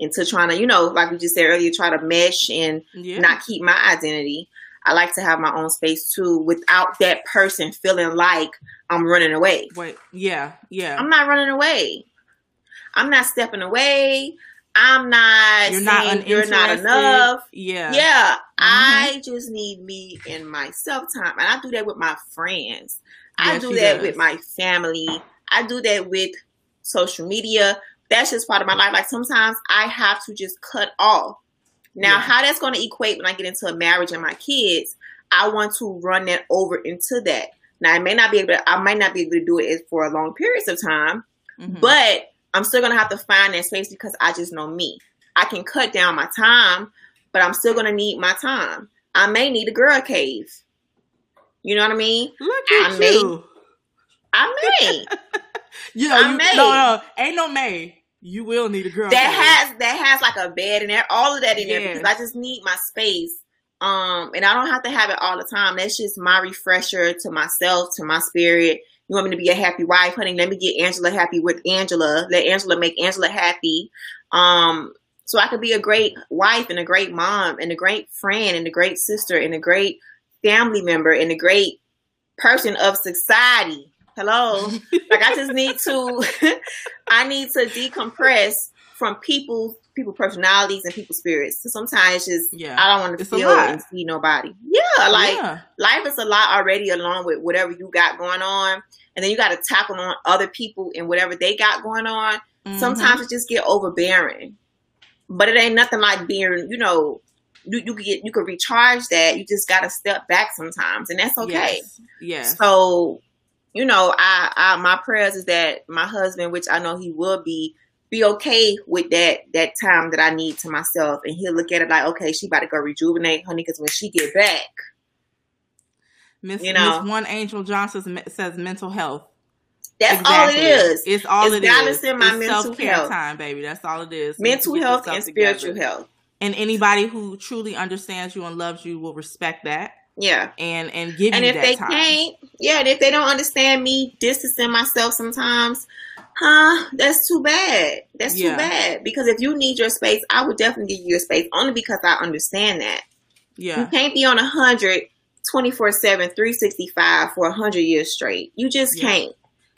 into trying to, you know, like we just said earlier, try to mesh and Yeah. not keep my identity. I like to have my own space too without that person feeling like I'm running away. Wait. Yeah. Yeah. I'm not running away. I'm not stepping away. I'm not you're saying not you're not enough. Yeah. Yeah, Mm-hmm. I just need me and myself time. And I do that with my friends. I Yes, do that does. with my family. I do that with social media. That's just part of my life. Like sometimes I have to just cut off. Now, Yeah. how that's going to equate when I get into a marriage and my kids, I want to run that over into that. Now, I may not be able to, I might not be able to do it for a long periods of time, Mhm. but I'm still gonna have to find that space because I just know me. I can cut down my time, but I'm still gonna need my time. I may need a girl cave. You know what I mean? Look at I may- I may. You know, I you, may. no, no, ain't no May. You will need a girl. that has that has like a bed in there, all of that in there because I just need my space Um, and I don't have to have it all the time. That's just my refresher to myself, to my spirit. You want me to be a happy wife, honey? Let me get Angela happy with Angela. Let Angela make Angela happy. Um, so I could be a great wife and a great mom and a great friend and a great sister and a great family member and a great person of society. Hello. like I just need to I need to decompress from people people personalities and people spirits. So sometimes just yeah. I don't want to it's feel and see nobody. Yeah, like yeah. life is a lot already along with whatever you got going on. And then you gotta tackle on other people and whatever they got going on. Mm-hmm. Sometimes it just get overbearing. But it ain't nothing like being, you know, you, you can get you can recharge that. You just gotta step back sometimes, and that's okay. Yes. Yeah. So, you know, I, I my prayers is that my husband, which I know he will be, be okay with that that time that I need to myself, and he'll look at it like, okay, she about to go rejuvenate, honey, because when she get back, Miss you know, Miss One Angel Johnson says mental health. That's exactly. all it is. It's all it's it balancing is. my it's mental health time, baby. That's all it is. Mental health and spiritual health. And anybody who truly understands you and loves you will respect that. Yeah. And and give you a few. and if they time. can't, yeah, and if they don't understand me distancing myself sometimes, huh, that's too bad. That's yeah. too bad. Because if you need your space, I would definitely give you your space only because I understand that. Yeah. You can't be on a hundred 24 7, 365 for 100 years straight. You just yeah. can't.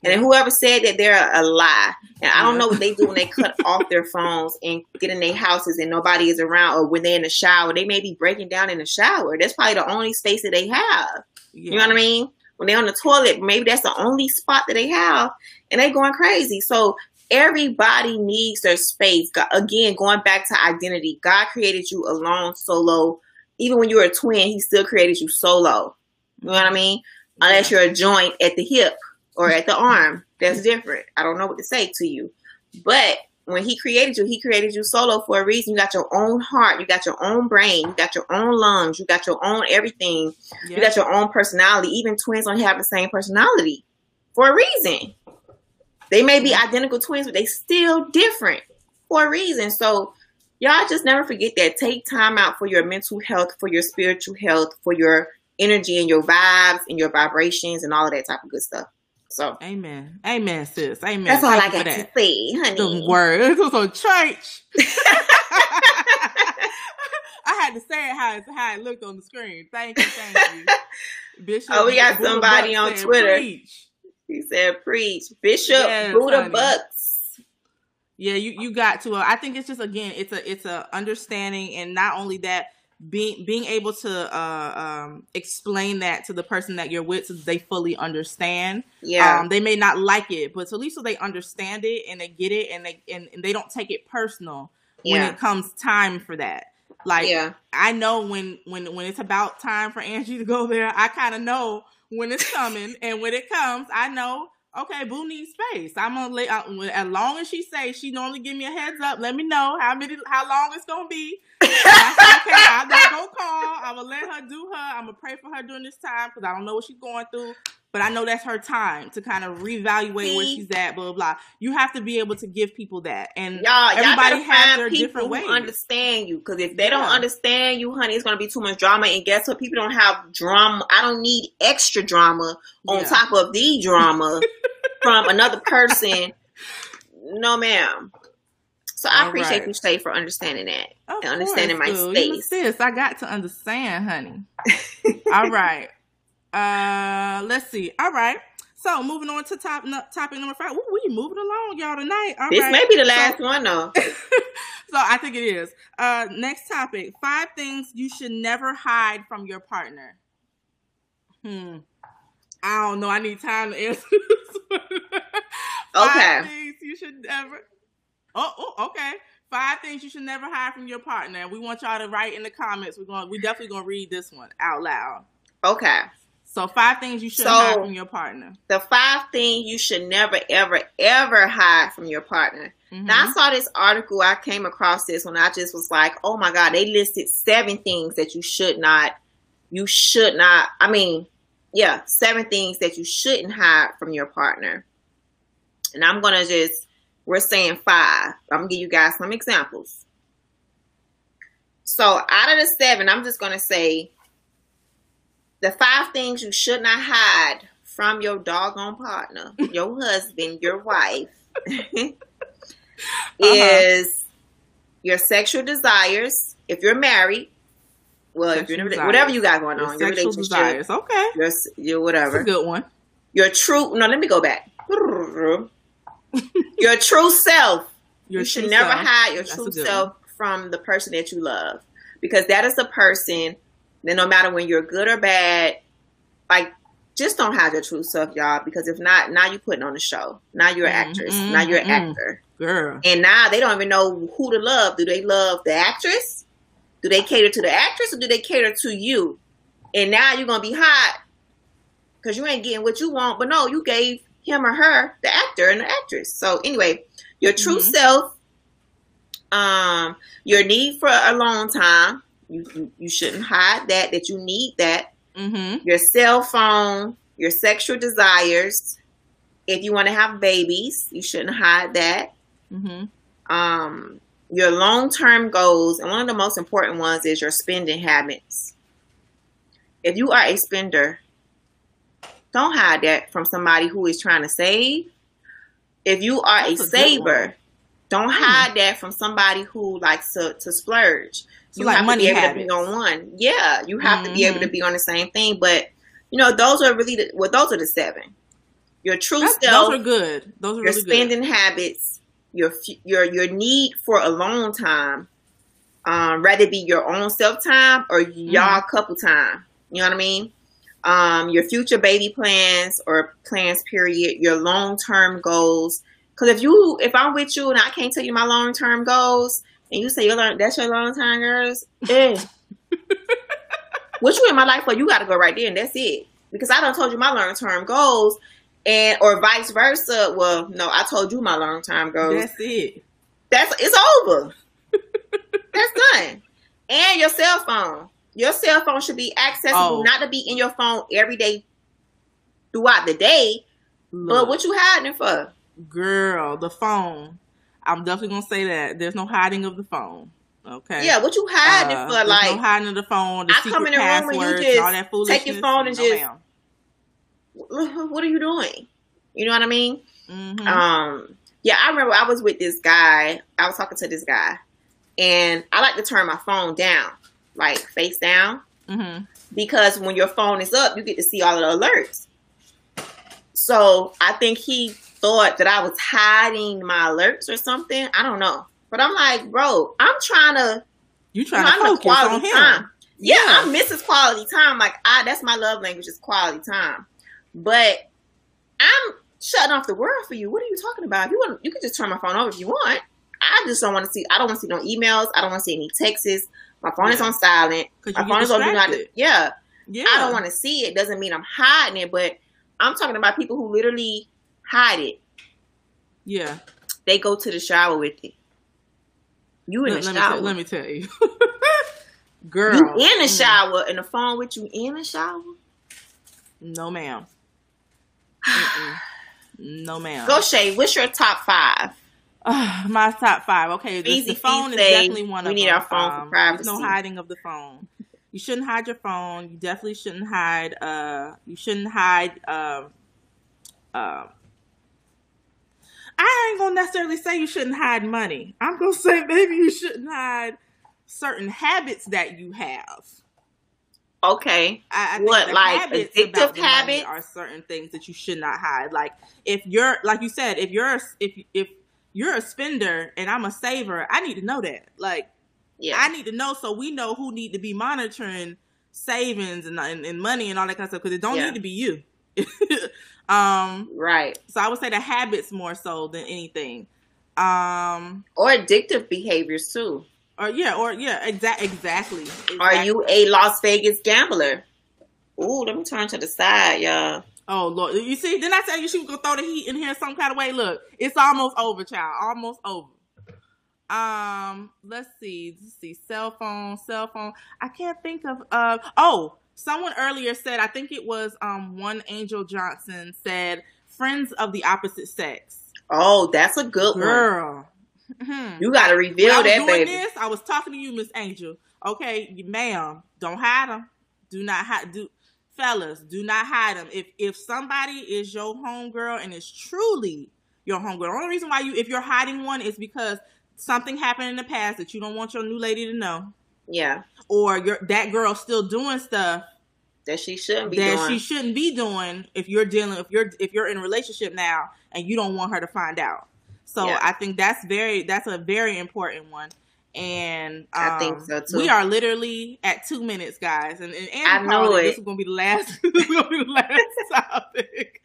And whoever said that they're a lie. And I don't know what they do when they cut off their phones and get in their houses and nobody is around or when they're in the shower. They may be breaking down in the shower. That's probably the only space that they have. Yeah. You know what I mean? When they're on the toilet, maybe that's the only spot that they have and they going crazy. So everybody needs their space. Again, going back to identity, God created you alone, solo. Even when you were a twin, He still created you solo. You know what I mean? Unless you're a joint at the hip or at the arm. That's different. I don't know what to say to you. But when he created you, he created you solo for a reason. You got your own heart, you got your own brain, you got your own lungs, you got your own everything. You got your own personality. Even twins don't have the same personality for a reason. They may be identical twins, but they still different for a reason. So y'all just never forget that. Take time out for your mental health, for your spiritual health, for your energy and your vibes and your vibrations and all of that type of good stuff. So Amen. Amen, sis. Amen. That's all I got to say, honey. The words. was on church. I had to say it how it, how it looked on the screen. Thank you, thank you. Bishop oh, we got somebody on Twitter. Preach. He said preach. Bishop yes, Buddha honey. Bucks. Yeah, you, you got to. Uh, I think it's just again, it's a it's a understanding, and not only that, being being able to uh, um, explain that to the person that you're with so they fully understand. Yeah, um, they may not like it, but at least so they understand it and they get it and they and, and they don't take it personal yeah. when it comes time for that. Like yeah. I know when when when it's about time for Angie to go there, I kind of know when it's coming, and when it comes, I know okay, Boo needs space. I'm gonna let uh, as long as she says she normally give me a heads up. Let me know how many how long it's gonna be. okay, I'm not gonna call. I'm gonna let her do her. I'm gonna pray for her during this time because I don't know what she's going through. But I know that's her time to kind of reevaluate See? where she's at. Blah, blah blah. You have to be able to give people that, and y'all, everybody y'all has their different ways. understand you because if they yeah. don't understand you, honey, it's gonna be too much drama. And guess what? People don't have drama. I don't need extra drama on yeah. top of the drama from another person. No, ma'am. So I All appreciate right. you, Shay, for understanding that of and understanding course, my space. Sis, I got to understand, honey. All right. Uh, let's see. All right. So moving on to top no, topic number five. Ooh, we moving along, y'all tonight. All this right. may be the last so, one though. so I think it is. Uh, next topic: five things you should never hide from your partner. Hmm. I don't know. I need time to answer this. okay. things you should never. Oh, oh, okay. Five things you should never hide from your partner. We want y'all to write in the comments. We're going. We definitely gonna read this one out loud. Okay. So five things you should so, hide from your partner. The five things you should never, ever, ever hide from your partner. Mm-hmm. Now I saw this article. I came across this when I just was like, "Oh my god!" They listed seven things that you should not, you should not. I mean, yeah, seven things that you shouldn't hide from your partner. And I'm gonna just, we're saying five. I'm gonna give you guys some examples. So out of the seven, I'm just gonna say the five things you should not hide from your doggone partner, your husband, your wife, uh-huh. is your sexual desires. If you're married, well, if you're desires. whatever you got going Your on, your relationship, desires. Okay. your, your That's whatever, a good one. your true. No, let me go back. your true self. Your you should never hide your That's true a self from the person that you love because that is the person that no matter when you're good or bad like just don't hide your true self y'all because if not now you're putting on the show now you're an Mm, actress now you're an mm. actor Girl. and now they don't even know who to love do they love the actress do they cater to the actress or do they cater to you and now you're gonna be hot because you ain't getting what you want but no you gave him or her the actor and the actress so anyway your true Mhm. self um your need for a long time you, you you shouldn't hide that that you need that Mm-hmm. your cell phone your sexual desires if you want to have babies you shouldn't hide that Mm-hmm. um your long-term goals and one of the most important ones is your spending habits. If you are a spender don't hide that from somebody who is trying to save. If you are That's a a saver don't Hmm. hide that from somebody who likes to, to splurge. So you like have to be able to be on one. Yeah you have to be able to be on the same thing but you know those are really the, well those are the seven. Your true That's- self those are good. Those are your really spending habits, your your your need for alone time, um, rather be your own self time or y'all Mm-hmm. couple time. You know what I mean? Um, your future baby plans or plans period, your long term goals. Because if you if I'm with you and I can't tell you my long term goals, and you say your long, that's your long time girls, eh. what you in my life for? You got to go right there, and that's it. Because I don't told you my long term goals, and or vice versa. Well, no, I told you my long time goals. That's it. That's it's over. That's done. And your cell phone. Your cell phone should be accessible, Oh. not to be in your phone every day throughout the day. But what you hiding it for? girl, the phone. I'm definitely gonna say that. There's no hiding of the phone. Okay. Yeah, what you hiding Uh, for? Like no hiding of the phone. The I come in the room and you just all that take your phone and no, just-. what are you doing? You know what I mean? Mhm. Um, yeah, I remember I was with this guy. I was talking to this guy, and I like to turn my phone down, like face down, Mhm. because when your phone is up, you get to see all of the alerts. So I think he thought that I was hiding my alerts or something. I don't know, but I'm like, bro, I'm trying to You trying I'm to focus on him? time. Yeah, Yeah. I'm Mrs. Quality Time. Like I, that's my love language is quality time. But I'm shutting off the world for you. What are you talking about? If you want, you can just turn my phone off if you want. I just don't want to see. I don't want to see no emails. I don't want to see any texts. My phone is on silent. My phone is on do not. Yeah, Yeah. I don't want to see it. Doesn't mean I'm hiding it, but I'm talking about people who literally hide it. Yeah. They go to the shower with it. You in Let, the let me shower. let me tell you, girl. you in the mm, shower and the phone with you in the shower. No, ma'am. Mm-mm. No, ma'am. Go Shay, what's your top five? Ah, my top five. Okay, the, Easy the phone is definitely one we of need them. our phone for Um, There's no hiding of the phone. You shouldn't hide your phone. You definitely shouldn't hide. Uh, you shouldn't hide. Um, uh, I ain't gonna necessarily say you shouldn't hide money. I'm gonna say maybe you shouldn't hide certain habits that you have. Okay. I, I What, like habits addictive about the money habits? are certain things that you should not hide. Like if you're, like you said, if you're, a- if if you're a spender and I'm a saver, I need to know that. Like Yeah. I need to know so we know who need to be monitoring savings and and, and money and all that kind of stuff because it don't Yeah. need to be you. um, right. so I would say the habits more so than anything. Um, Or addictive behaviors too. Or yeah, or yeah, exa- exactly. Are you a Las Vegas gambler? Ooh, let me turn to the side, y'all. Oh Lord, you see? Didn't I tell you she was gonna throw the heat in here some kind of way? Look, it's almost over, child. Almost over. Um, let's see. Let's see. Cell phone, cell phone. I can't think of. Uh, oh, someone earlier said. I think it was um one Angel Johnson said friends of the opposite sex. Oh, that's a good one. Mhm. You got to reveal When reveal I was that, doing baby. this, I was talking to you, Miss Angel. Okay, ma'am, don't hide them. Do not hide. Do fellas, do not hide them. If if somebody is your homegirl and is truly your homegirl, the only reason why you if you're hiding one is because something happened in the past that you don't want your new lady to know. Yeah. Or your that girl still doing stuff that she shouldn't be that doing. she shouldn't be doing if you're dealing if you're if you're in a relationship now and you don't want her to find out. So Yeah. I think that's very that's a very important one. And um, I think so, too. We are literally at two minutes, guys, and, and Andy I know it. This is gonna be the last. this is gonna be the last topic.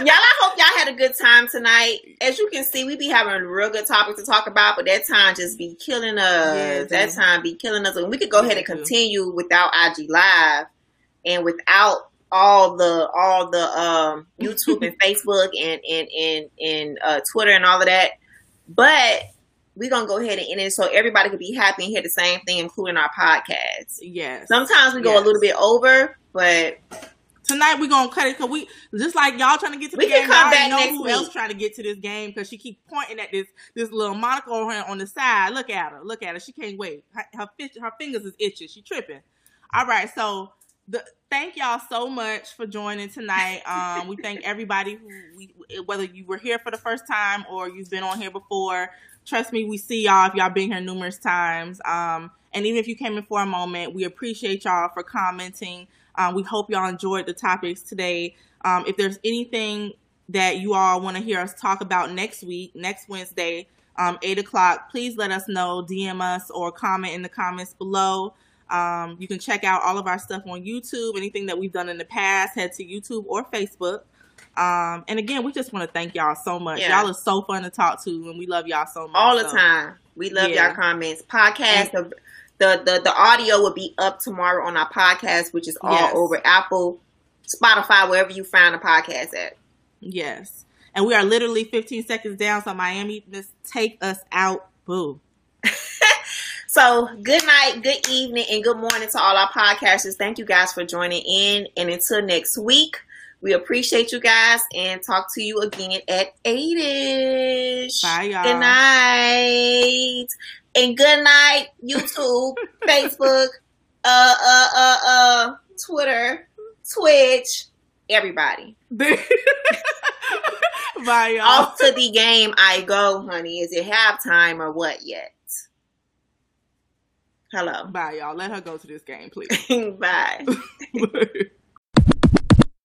y'all, I hope y'all had a good time tonight. As you can see, we be having a real good topic to talk about, but that time just be killing us. Yeah, that time be killing us. And we could go ahead and Yeah, continue without IG Live and without all the all the um YouTube and Facebook and and and and uh, Twitter and all of that. But we're gonna go ahead and end it so everybody can be happy and hear the same thing, including our podcast. Yes. Sometimes we go Yes. a little bit over, but Tonight we're gonna cut it because we just like y'all trying to get to the We can game. come y'all back know next who week. else trying to get to this game because she keep pointing at this this little monocle on her on the side. Look at her. Look at her. She can't wait. Her her, her fingers is itching. She tripping. All right. So the thank y'all so much for joining tonight. Um, we thank everybody who we whether you were here for the first time or you've been on here before. Trust me, we see y'all if y'all been here numerous times. Um, and even if you came in for a moment, we appreciate y'all for commenting. Um, we hope y'all enjoyed the topics today. Um, if there's anything that you all want to hear us talk about next week, next Wednesday, um, 8 o'clock, please let us know, DM us, or comment in the comments below. Um, you can check out all of our stuff on YouTube. Anything that we've done in the past, head to YouTube or Facebook. Um, and again, we just want to thank y'all so much. Yeah. Y'all are so fun to talk to, and we love y'all so much. all the So, time. We love Yeah. y'all comments. Podcast the, the the the audio will be up tomorrow on our podcast, which is all Yes. over Apple, Spotify, wherever you find a podcast at. Yes. And we are literally 15 seconds down, so Miami, just take us out. Boo. So good night, good evening, and good morning to all our podcasters. Thank you guys for joining in. And until next week, we appreciate you guys and talk to you again at 8ish. Bye, y'all. Good night. And good night, YouTube, Facebook, uh, uh, uh, uh, Twitter, Twitch, everybody. Bye, y'all. Off to the game I go, honey. Is it halftime or what yet? Hello. Bye, y'all. Let her go to this game, please. Bye.